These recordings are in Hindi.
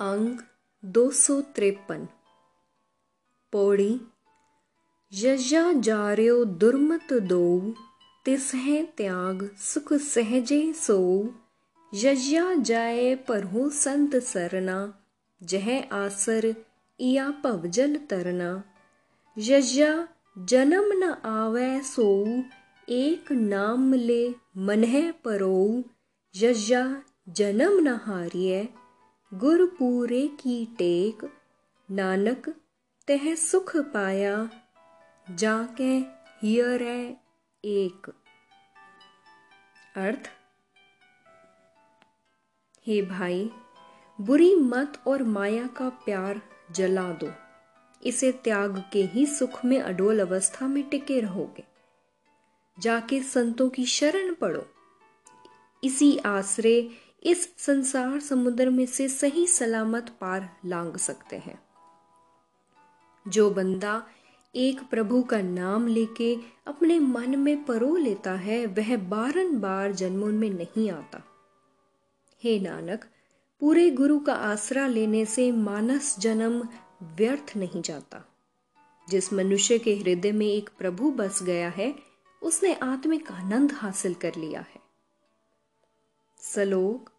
अंग दो सौ त्रेपन। पौड़ी यजा जार्यो दुर्मत दो तिस है त्याग सुख सहजे सो यज्ञा जाए परहु संत सरना, जह आसर इया पवजल तरना। यज्ञा जन्म न आवे सो एक नाम ले मनह परो यज्ञा जन्म न हारिय गुरपूरे की टेक, नानक तह सुख पाया, जाके हियर है एक। अर्थ? हे भाई, बुरी मत और माया का प्यार जला दो। इसे त्याग के ही सुख में अडोल अवस्था में टिके रहोगे। जाके संतों की शरण पड़ो इसी आश्रय इस संसार समुद्र में से सही सलामत पार लांग सकते हैं। जो बंदा एक प्रभु का नाम लेके अपने मन में परो लेता है, वह बारंबार जन्मों में नहीं आता। हे नानक, पूरे गुरु का आसरा लेने से मानस जन्म व्यर्थ नहीं जाता। जिस मनुष्य के हृदय में एक प्रभु बस गया है, उसने आत्मिक आनंद हासिल कर लिया है। सलोक,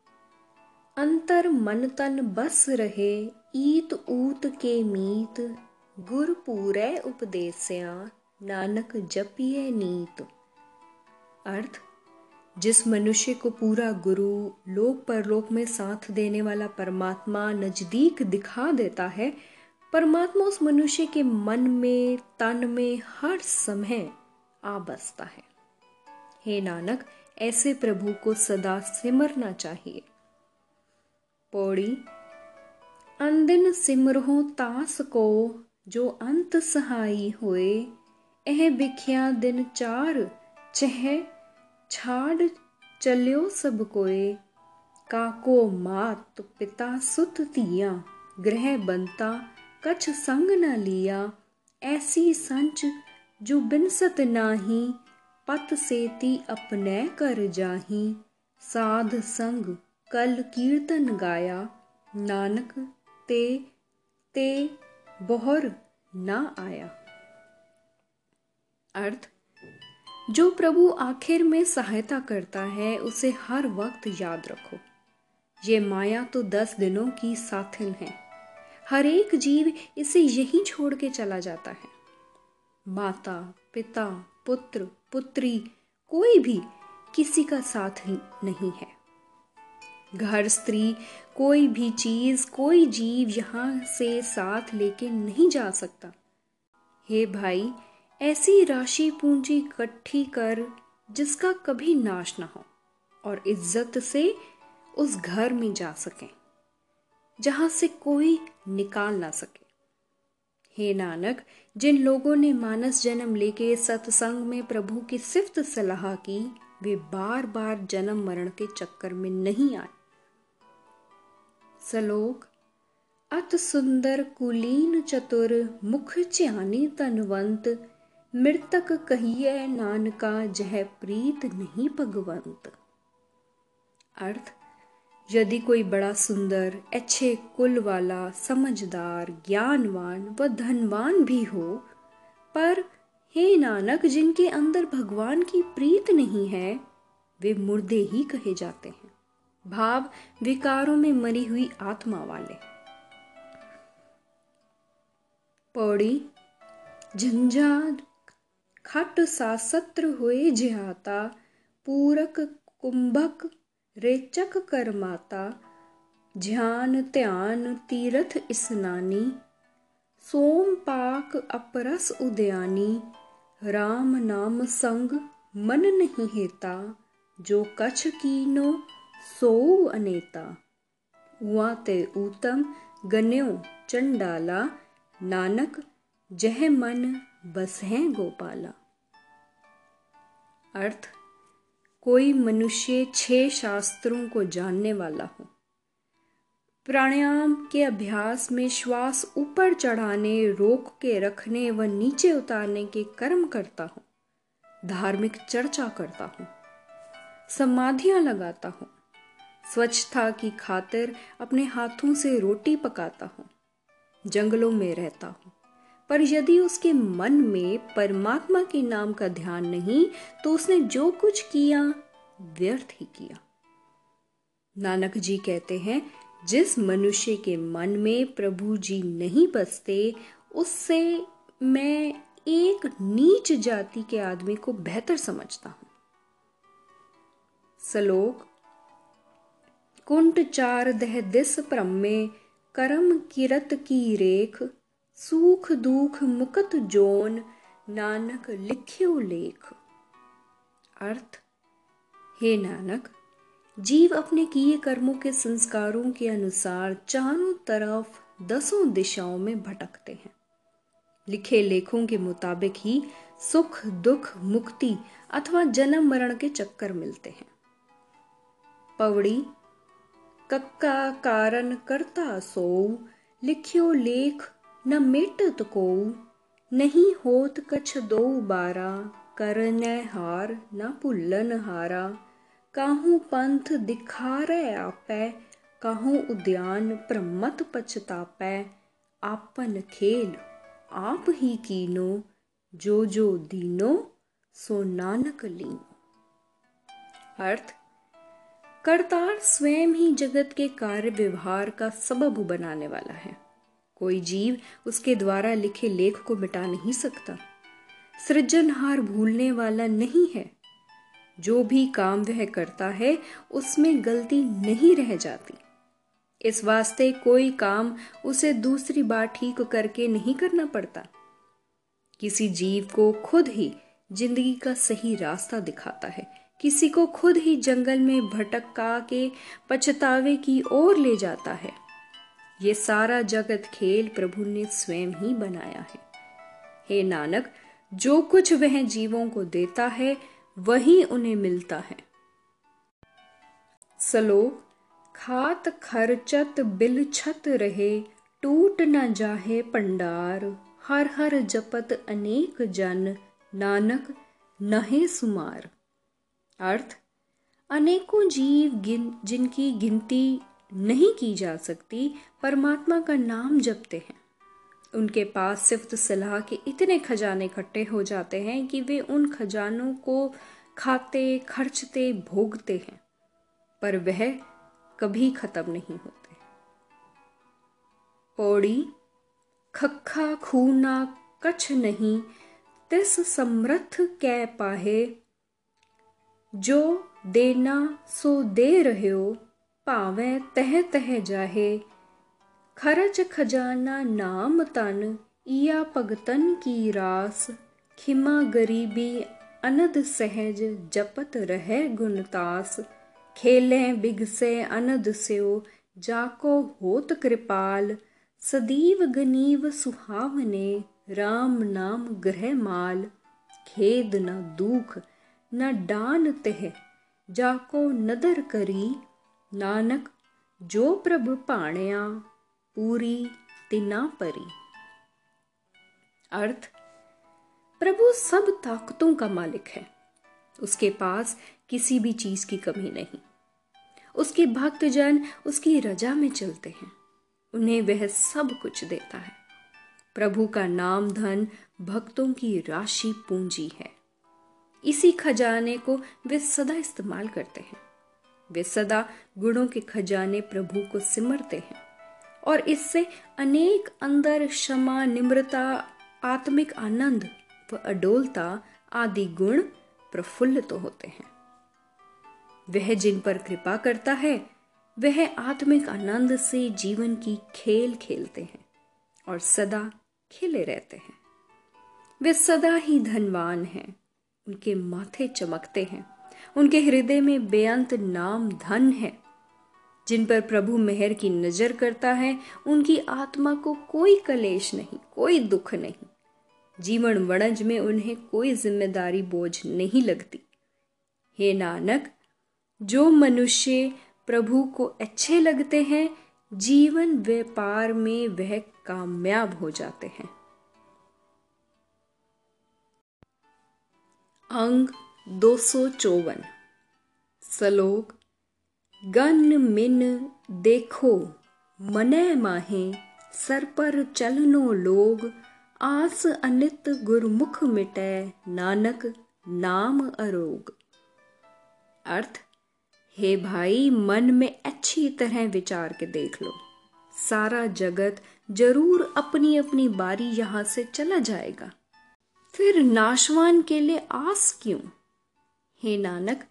अंतर मन तन बस रहे ईत ऊत के मीत, गुर पूरे उपदेस्या नानक जपिए नीत। अर्थ, जिस मनुष्य को पूरा गुरु लोक परलोक में साथ देने वाला परमात्मा नज़दीक दिखा देता है, परमात्मा उस मनुष्य के मन में, तन में हर समय आ बसता है। हे नानक ऐसे प्रभु को सदा सिमरना चाहिए। पौड़ी, अंदिन सिमरहो तास को, जो अंत सहाई होए, एह बिख्या दिन चार, चह छाड़ चलियो सब कोए। काको मात पिता सुत तिया ग्रह बनता कछ संग न लिया। ऐसी संच जो बिनसत नाही पत सेती अपने कर जाही। साध संग कल कीर्तन गाया। नानक ते ते बोहर ना आया। अर्थ, जो प्रभु आखिर में सहायता करता है, उसे हर वक्त याद रखो। ये माया तो दस दिनों की साथिन है। हर एक जीव इसे यहीं छोड़ के चला जाता है। माता, पिता, पुत्र पुत्री कोई भी किसी का साथ नहीं है। घर स्त्री कोई भी चीज़, कोई जीव यहाँ से साथ लेके नहीं जा सकता। हे भाई, ऐसी राशि पूंजी इकट्ठी कर जिसका कभी नाश ना हो और इज़्ज़त से उस घर में जा सके, जहाँ से कोई निकाल ना सके। हे नानक, जिन लोगों ने मानस जन्म लेके सत्संग में प्रभु की सिफ्त सलाह की, वे बार बार जन्म मरण के चक्कर में नहीं आए। सलोक, अत सुंदर, कुलीन, चतुर, मुख च्यानी, तनवंत, मृतक कहिए नानका, जह प्रीत नहीं भगवंत। अर्थ यदि कोई बड़ा सुंदर, अच्छे कुल वाला, समझदार, ज्ञानवान व धनवान भी हो, पर हे नानक, जिनके अंदर भगवान की प्रीत नहीं है, वे मुर्दे ही कहे जाते हैं। भाव विकारों में मरी हुई आत्मा वाले। पौड़ी, झंझा, खट सा सत्र हुए जिहाता, पूरक, कुंभक रेचक कर माता ध्यान ध्यान तीर्थ स्नानी सोम पाक अपरस उद्यानी, राम नाम संग मन नहीं हेता, जो कछ कीनो सो अनेता। उआ ते ऊतम गन्यो चंडाला, नानक जह मन बस है गोपाला। अर्थ कोई मनुष्य छह शास्त्रों को जानने वाला हो। प्राणायाम के अभ्यास में श्वास ऊपर चढ़ाने, रोक के रखने व नीचे उतारने के कर्म करता हो, धार्मिक चर्चा करता हूँ, समाधियाँ लगाता हूँ, स्वच्छता की खातिर अपने हाथों से रोटी पकाता हूँ, जंगलों में रहता हूँ। पर यदि उसके मन में परमात्मा के नाम का ध्यान नहीं तो उसने जो कुछ किया, व्यर्थ ही किया। नानक जी कहते हैं, जिस मनुष्य के मन में प्रभु जी नहीं बसते, उससे मैं एक नीच जाति के आदमी को बेहतर समझता हूँ। सलोक, कुंट चार दह दिस में करम किरत की रेख सूख दुख मुकत जोन नानक लिख्यो लेख अर्थ हे नानक जीव अपने किए कर्मों के संस्कारों के अनुसार चारों तरफ़ दसों दिशाओं में भटकते हैं लिखे लेखों के मुताबिक ही सुख दुख मुक्ति अथवा जन्म मरण के चक्कर मिलते हैं पवड़ी कक्का कारण करता सो लिख्यो लेख न मेटत को नहीं होत कछ दो बारा, करन हार न पुल्लन हारा। काहू पंथ दिखारे आपै, काहू उद्यान प्रमत पछतापै। आपन खेल आप ही कीनो, जो जो दीनो, सो नानक लीनो। अर्थ, करतार स्वयं ही जगत के कार्य व्यवहार का सबब बनाने वाला है। कोई जीव उसके द्वारा लिखे लेख को मिटा नहीं सकता। सृजनहार भूलने वाला नहीं है। जो भी काम वह करता है, उसमें गलती नहीं रह जाती। इस वास्ते कोई काम उसे दूसरी बार ठीक करके नहीं करना पड़ता। किसी जीव को खुद ही ज़िंदगी का सही रास्ता दिखाता है। किसी को खुद ही जंगल में भटका के पछतावे की ओर ले जाता है। ये सारा जगत खेल प्रभु ने स्वयं ही बनाया है। हे नानक, जो कुछ वह जीवों को देता है, वही उन्हें मिलता है। सलोक, खात खर्चत बिल छत रहे, टूट न जाहे पंडार, हर हर जपत अनेक जन, नानक, नहे सुमार। अर्थ, अनेकों जीव गिन, जिनकी गिनती नहीं की जा सकती, परमात्मा का नाम जपते हैं। उनके पास सिफ्त सलाह के इतने खजाने इकट्ठे हो जाते हैं कि वे उन खजानों को खाते, खर्चते, भोगते हैं, पर वह कभी खत्म नहीं होते। पौड़ी, खखा, खूना कछ नहीं, तिस समर्थ कै पाहे, जो देना सो दे रहे हो पावे तह तह जाहे खरच खजाना नाम तन इया भगतन की रास खिमा गरीबी अनद सहज जपत रहे गुणतास खेले बिगसे अनद स्यो जाको होत कृपाल सदीव गनीव सुहावने राम नाम ग्रह माल खेद न दुख न डान तेह जाको नदर करी नानक, जो प्रभ पाणिया, पूरी तिना परी। अर्थ, प्रभु सब ताकतों का मालिक है। उसके पास किसी भी चीज़ की कमी नहीं। उसके भक्तजन उसकी रजा में चलते हैं। उन्हें वह सब कुछ देता है। प्रभु का नाम धन भक्तों की राशि पूंजी है। इसी खजाने को वे सदा इस्तेमाल करते हैं। वे सदा गुणों के खजाने प्रभु को सिमरते हैं। और इससे अनेक अंदर क्षमा, निम्रता, आत्मिक आनंद व अडोलता आदि गुण प्रफुल्लित तो होते हैं। वह जिन पर कृपा करता है, वह आत्मिक आनंद से जीवन की खेल खेलते हैं और सदा खिले रहते हैं। वे सदा ही धनवान हैं, उनके माथे चमकते हैं। उनके हृदय में बेअंत नाम धन है। जिन पर प्रभु मेहर की नज़र करता है, उनकी आत्मा को कोई कलेश नहीं, कोई दुख नहीं। जीवन वणज में उन्हें कोई ज़िम्मेदारी बोझ नहीं लगती। हे नानक, जो मनुष्य प्रभु को अच्छे लगते हैं, जीवन व्यापार में वह कामयाब हो जाते हैं। अंग दो सौ चौवन। सलोक, गन मिन देखो, मनै माहे, सर पर चलनो लोग, आस अनित गुरमुख मिटे, नानक नाम अरोग। अर्थ, हे भाई, मन में अच्छी तरह विचार के देख लो। सारा जगत ज़रूर अपनी अपनी बारी यहाँ से चला जाएगा। फिर नाशवान के लिए आस क्यों? हे नानक,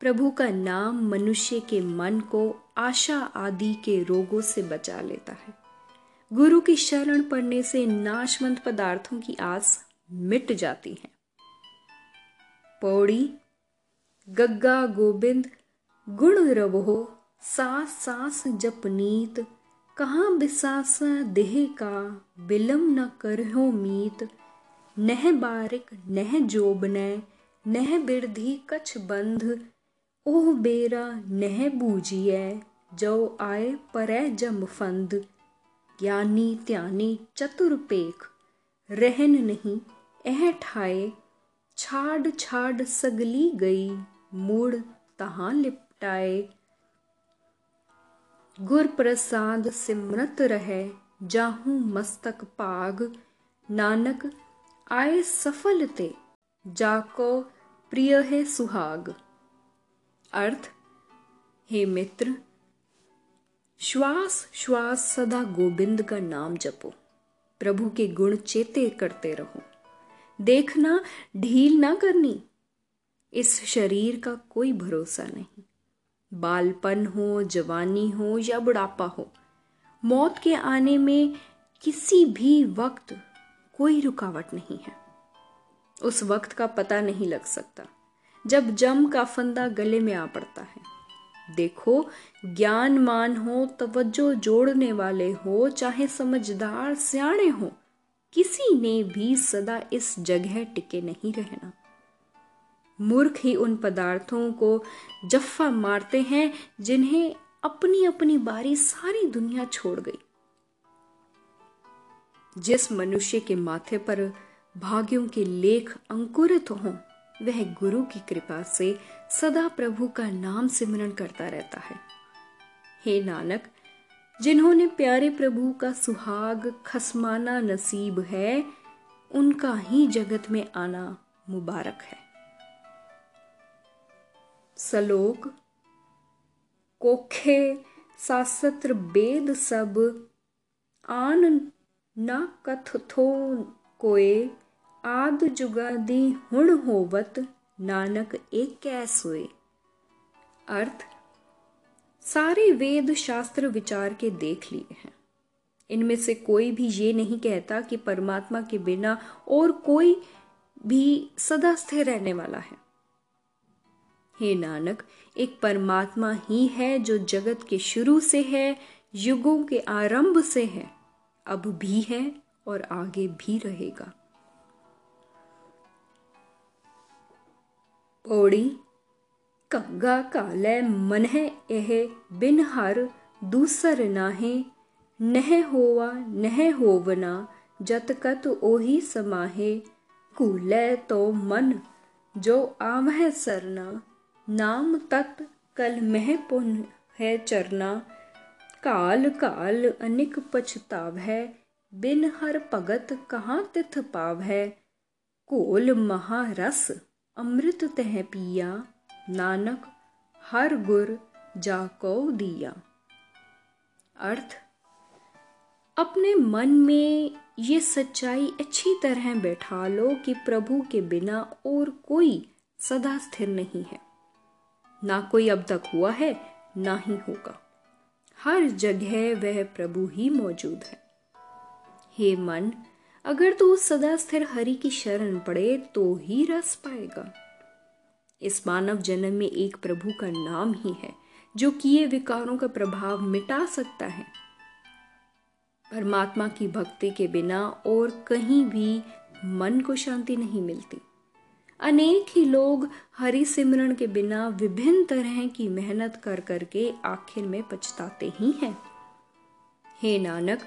प्रभु का नाम मनुष्य के मन को आशा आदि के रोगों से बचा लेता है। गुरु की शरण पड़ने से नाशवंत पदार्थों की आस मिट जाती है। पौड़ी, गग्गा गोबिंद गुण रवो, सास सास जपनीत कहाँ बिसास देह का बिलम न करहो मीत, नह बारिक नह जोबन नह बिरधि कछ बंध, ओह बेरा नह बूजिए जो आए परै जम फंद ज्ञानी त्यानी चतुर पेख, रहन नहीं एह ठाए। छाड़ छाड़ सगली गई, मूड़ तहां लिपटाए। गुर प्रसाद सिमरत रहे, जाहू मस्तक पाग। नानक आए सफल ते जाको प्रिय है सुहाग। अर्थ, हे मित्र, श्वास श्वास सदा गोविंद का नाम जपो। प्रभु के गुण चेते करते रहो। देखना, ढील ना करनी। इस शरीर का कोई भरोसा नहीं। बालपन हो, जवानी हो या बुढ़ापा हो, मौत के आने में किसी भी वक्त कोई रुकावट नहीं है। उस वक्त का पता नहीं लग सकता, जब जम का फंदा गले में आ पड़ता है। देखो, ज्ञानमान हो, तवज्जो जोड़ने वाले हो, चाहे समझदार, सियाणे हो, किसी ने भी सदा इस जगह टिके नहीं रहना। मूर्ख ही उन पदार्थों को जफ्फा मारते हैं, जिन्हें अपनी अपनी बारी सारी दुनिया छोड़ गई। जिस मनुष्य के माथे पर भाग्यों के लेख अंकुरित हों, वह गुरु की कृपा से सदा प्रभु का नाम सिमरण करता रहता है। हे नानक, जिन्होंने प्यारे प्रभु का सुहाग खसमाना नसीब है, उनका ही जगत में आना मुबारक है। सलोक, कोखे सासत्र बेद सब, आन न कथथो कोए आद जुगादी हुण होवत नानक एक कैसोए अर्थ सारे वेद शास्त्र विचार के देख लिए हैं इनमें से कोई भी ये नहीं कहता कि परमात्मा के बिना और कोई भी सदा स्थिर रहने वाला है हे नानक एक परमात्मा ही है जो जगत के शुरू से है युगों के आरंभ से है अब भी है और आगे भी रहेगा पौड़ी कग्गा काले मन है एह बिन हर दूसर नाहे। नह होवा, नह होवना जतकत ओही समाहे। कूले तो मन, जो आवह सरना। नाम तत् कल मह पुन है चरना। काल काल अनिक पछताव है बिन हर भगत कहाँ तिथ पाव। है कोल महारस अमृत तह पिया, नानक, हर गुर जाको दिया। अर्थ, अपने मन में ये सच्चाई अच्छी तरह बैठा लो कि प्रभु के बिना और कोई सदा स्थिर नहीं है। ना कोई अब तक हुआ है, ना ही होगा। हर जगह वह प्रभु ही मौजूद है। हे मन अगर तू सदा स्थिर हरि की शरण पड़े तो ही रस पाएगा। इस मानव जन्म में एक प्रभु का नाम ही है, जो किए विकारों का प्रभाव मिटा सकता है। परमात्मा की भक्ति के बिना और कहीं भी मन को शांति नहीं मिलती। अनेक ही लोग हरि सिमरण के बिना विभिन्न तरह की मेहनत कर करके आखिर में पछताते ही हैं। हे नानक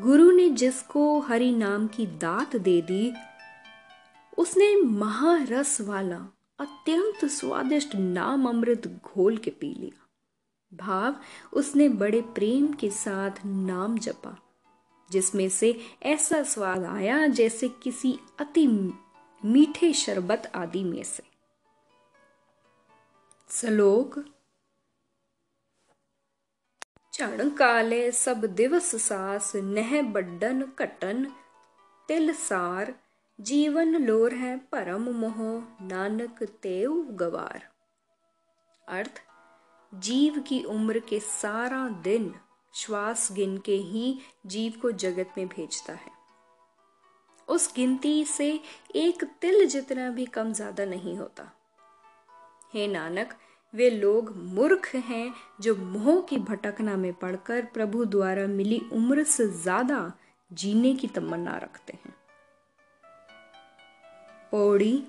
गुरु ने जिसको हरि नाम की दात दे दी, उसने महारस वाला, अत्यंत स्वादिष्ट नाम अमृत घोल के पी लिया। भाव, उसने बड़े प्रेम के साथ नाम जपा, जिसमें से ऐसा स्वाद आया जैसे किसी अति मीठे शरबत आदि में से। सलोक चण काले सब दिवस सास नह बड्डन कटन तिल सार जीवन लोर है परम मोह नानक तेव गवार अर्थ जीव की उम्र के सारा दिन श्वास गिन के ही जीव को जगत में भेजता है उस गिनती से एक तिल जितना भी कम ज़्यादा नहीं होता हे नानक वे लोग मूर्ख हैं जो मोह की भटकना में पड़कर प्रभु द्वारा मिली उम्र से ज़्यादा जीने की तमन्ना रखते हैं। पौड़ी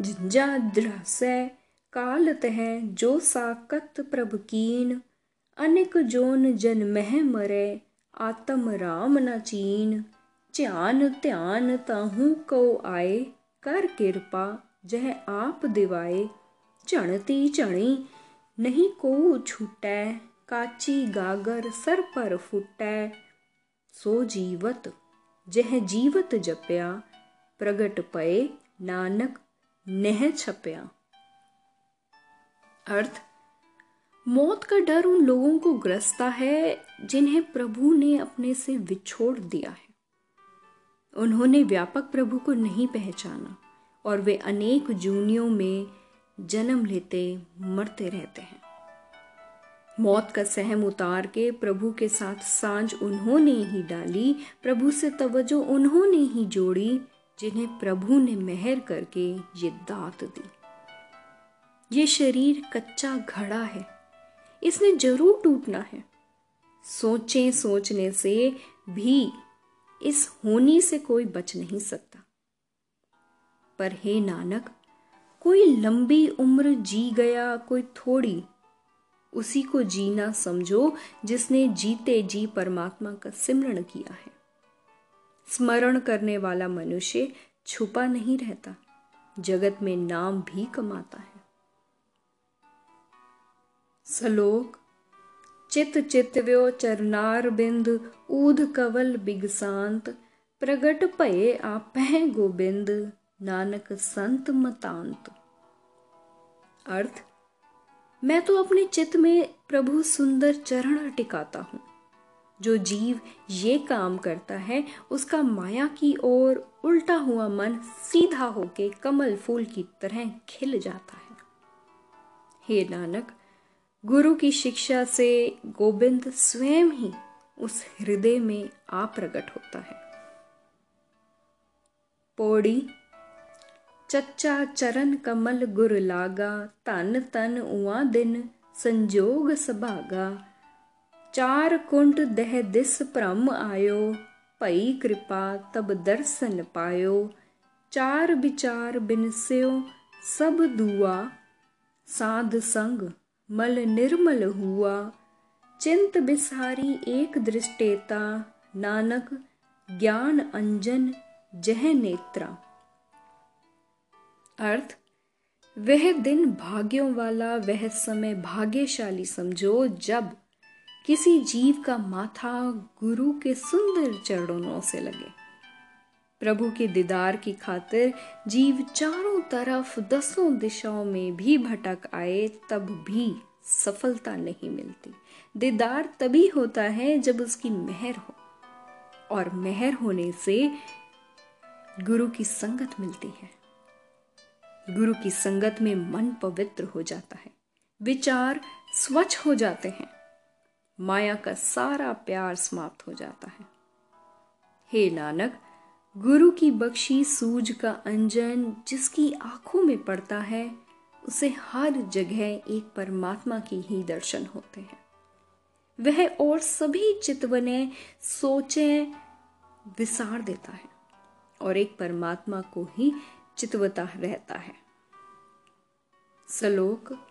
जिंजा से कालत है जो साकत प्रभु कीन, अनिक जोन जन मह मरे, आत्म राम न चीन ध्यान ध्यान ताहू को आए, कर कृपा जह आप दिवाए चणती चणी नहीं को छूटै, काची गागर सर पर फुटै। सो जीवत, जह जीवत जपया, प्रगट पए नानक, नह छपया। अर्थ, मौत का डर उन लोगों को ग्रसता है, जिन्हें प्रभु ने अपने से विछोड़ दिया है। उन्होंने व्यापक प्रभु को नहीं पहचाना। और वे अनेक जूनियों में जन्म लेते, मरते रहते हैं। मौत का सहम उतार के प्रभु के साथ साँझ उन्होंने ही डाली, प्रभु से तवज्जो उन्होंने ही जोड़ी, जिन्हें प्रभु ने मेहर करके ये दात दी। ये शरीर कच्चा घड़ा है, इसने ज़रूर टूटना है। सोचें सोचने से भी इस होनी से कोई बच नहीं सकता। पर हे नानक, कोई लंबी उम्र जी गया, कोई थोड़ी, उसी को जीना समझो जिसने जीते जी परमात्मा का सिमरण किया है। स्मरण करने वाला मनुष्य छुपा नहीं रहता, जगत में नाम भी कमाता है। सलोक, चित चितव्यो चरनार बिंद, ऊध कवल बिगसांत प्रगट भये आप गोबिंद। नानक संत मतांत। अर्थ, मैं तो अपने चित्त में प्रभु सुंदर चरण टिकाता हूँ। जो जीव ये काम करता है, उसका माया की ओर उल्टा हुआ मन सीधा होके कमल फूल की तरह खिल जाता है। हे नानक, गुरु की शिक्षा से गोविंद स्वयं ही उस हृदय में आ प्रकट होता है। पौड़ी चच्चा चरण कमल गुर लागा तन तन उआ दिन संजोग सभागा चार कुंट दह दिस भ्रम आयो भई कृपा तब दर्शन पायो चार विचार बिनस्यो सब दुआ साध संग मल निर्मल हुआ चिंत बिसारी एक दृष्टेता नानक ज्ञान अंजन जह नेत्रा अर्थ, वह दिन भाग्यों वाला, वह समय भाग्यशाली समझो जब किसी जीव का माथा गुरु के सुंदर चरणों से लगे। प्रभु के दीदार की खातिर जीव चारों तरफ़ दसों दिशाओं में भी भटक आए, तब भी सफलता नहीं मिलती। दीदार तभी होता है जब उसकी मेहर हो, और मेहर होने से गुरु की संगत मिलती है। गुरु की संगत में मन पवित्र हो जाता है। विचार स्वच्छ हो जाते हैं। माया का सारा प्यार समाप्त हो जाता है। हे नानक, गुरु की बख्शी सूज का अंजन जिसकी आँखों में पड़ता है, उसे हर जगह एक परमात्मा की ही दर्शन होते हैं। वह और सभी चितवने सोचे, विसार देता है और एक परमात्मा को ही चितवता रहता है। सलोक,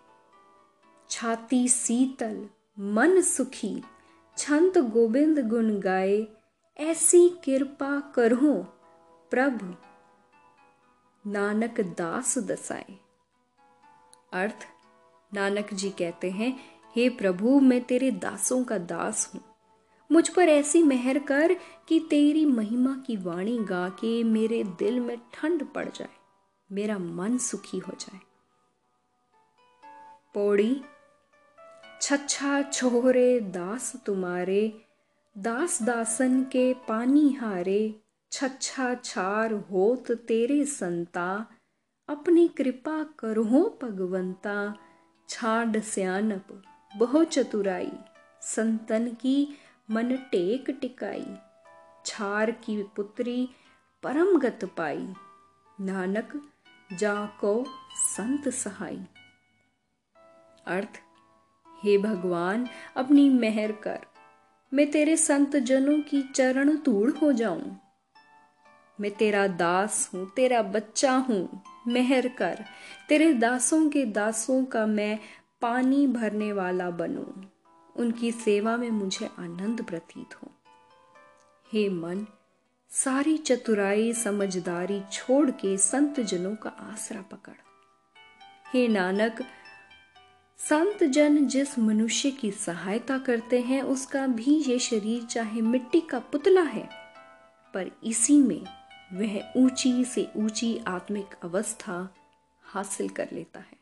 छाती शीतल, मन सुखी, छंत गोविंद गुण गाए, ऐसी कृपा करो, प्रभु। नानक दास दसाए। अर्थ, नानक जी कहते हैं, हे प्रभु, मैं तेरे दासों का दास हूँ। मुझ पर ऐसी मेहर कर कि तेरी महिमा की वाणी गा के मेरे दिल में ठंड पड़ जाए, मेरा मन सुखी हो जाए। पौड़ी, छच्छा छोरे, दास तुम्हारे, दास दासन के पानी हारे, छच्छा छार होत तेरे संता, अपनी कृपा करो भगवंता, छाड सियानप, बहु चतुराई, संतन की मन टेक टिकाई, छार की पुत्री परम गत पाई। नानक जाको संत सहाई। अर्थ, हे भगवान, अपनी मेहर कर। मैं तेरे संत जनों की चरण धूड़ हो जाऊँ। मैं तेरा दास हूँ, तेरा बच्चा हूँ, मेहर कर। तेरे दासों के दासों का मैं पानी भरने वाला बनूं। उनकी सेवा में मुझे आनंद प्रतीत हो। हे मन, सारी चतुराई समझदारी छोड़ के संत जनों का आसरा पकड़। हे नानक संत जन जिस मनुष्य की सहायता करते हैं, उसका भी ये शरीर चाहे मिट्टी का पुतला है, पर इसी में वह ऊँची से ऊँची आत्मिक अवस्था हासिल कर लेता है।